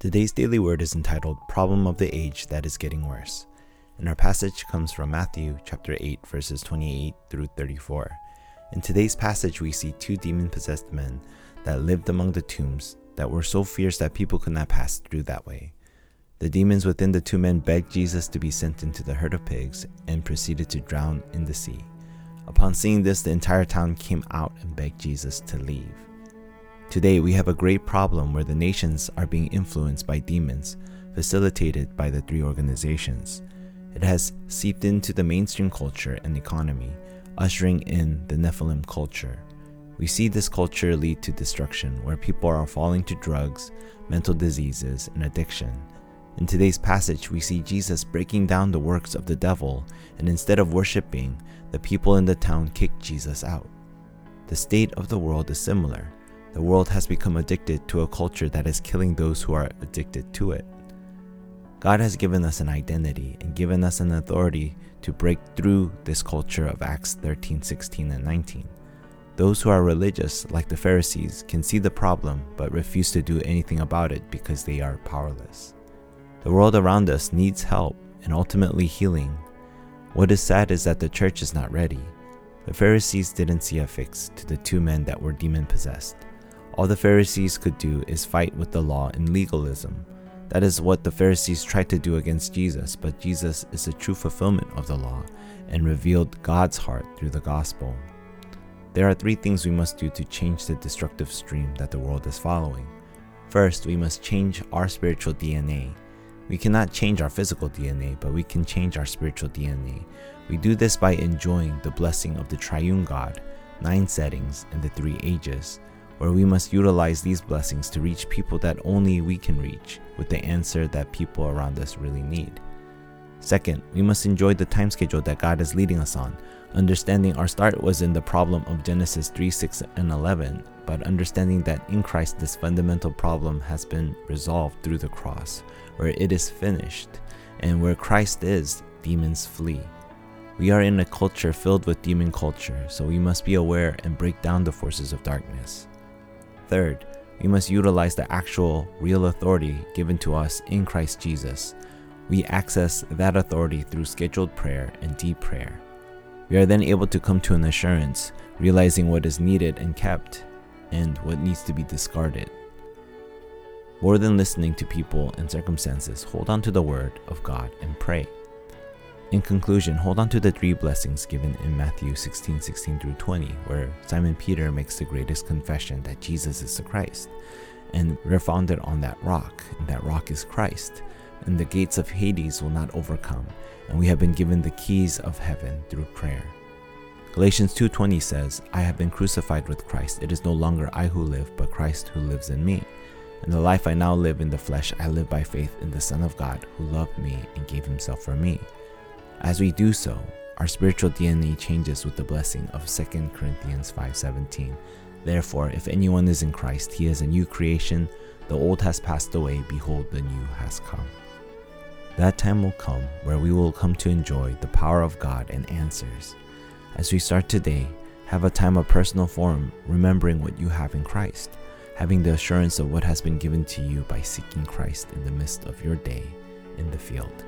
Today's daily word is entitled Problem of the Age That Is Getting Worse. And our passage comes from Matthew chapter 8 verses 28 through 34. In today's passage we see two demon-possessed men that lived among the tombs that were so fierce that people could not pass through that way. The demons within the two men begged Jesus to be sent into the herd of pigs and proceeded to drown in the sea. Upon seeing this, the entire town came out and begged Jesus to leave. Today, we have a great problem where the nations are being influenced by demons, facilitated by the three organizations. It has seeped into the mainstream culture and economy, ushering in the Nephilim culture. We see this culture lead to destruction where people are falling to drugs, mental diseases, and addiction. In today's passage, we see Jesus breaking down the works of the devil, and instead of worshiping, the people in the town kick Jesus out. The state of the world is similar. The world has become addicted to a culture that is killing those who are addicted to it. God has given us an identity and given us an authority to break through this culture of Acts 13, 16, and 19. Those who are religious, like the Pharisees, can see the problem but refuse to do anything about it because they are powerless. The world around us needs help and ultimately healing. What is sad is that the church is not ready. The Pharisees didn't see a fix to the two men that were demon possessed. All the Pharisees could do is fight with the law and legalism. That is what the Pharisees tried to do against Jesus, but Jesus is the true fulfillment of the law and revealed God's heart through the gospel. There are three things we must do to change the destructive stream that the world is following. First, we must change our spiritual DNA. We cannot change our physical DNA, but we can change our spiritual DNA. We do this by enjoying the blessing of the triune God, nine settings, and the three ages where we must utilize these blessings to reach people that only we can reach with the answer that people around us really need. Second, we must enjoy the time schedule that God is leading us on, understanding our start was in the problem of Genesis 3, 6, and 11, but understanding that in Christ this fundamental problem has been resolved through the cross, where it is finished, and where Christ is, demons flee. We are in a culture filled with demon culture, so we must be aware and break down the forces of darkness. Third, we must utilize the actual, real authority given to us in Christ Jesus. We access that authority through scheduled prayer and deep prayer. We are then able to come to an assurance, realizing what is needed and kept, and what needs to be discarded. More than listening to people and circumstances, hold on to the Word of God and pray. In conclusion, hold on to the three blessings given in Matthew 16 16 through 20, where Simon Peter makes the greatest confession that Jesus is the Christ. And we're founded on that rock, and that rock is Christ. And the gates of Hades will not overcome, and we have been given the keys of heaven through prayer. Galatians 2:20 says, "I have been crucified with Christ. It is no longer I who live, but Christ who lives in me. And the life I now live in the flesh, I live by faith in the Son of God, who loved me and gave himself for me." As we do so, our spiritual DNA changes with the blessing of 2 Corinthians 5:17. Therefore, if anyone is in Christ, he is a new creation. The old has passed away, behold the new has come. That time will come where we will come to enjoy the power of God and answers. As we start today, have a time of personal forum, remembering what you have in Christ, having the assurance of what has been given to you by seeking Christ in the midst of your day in the field.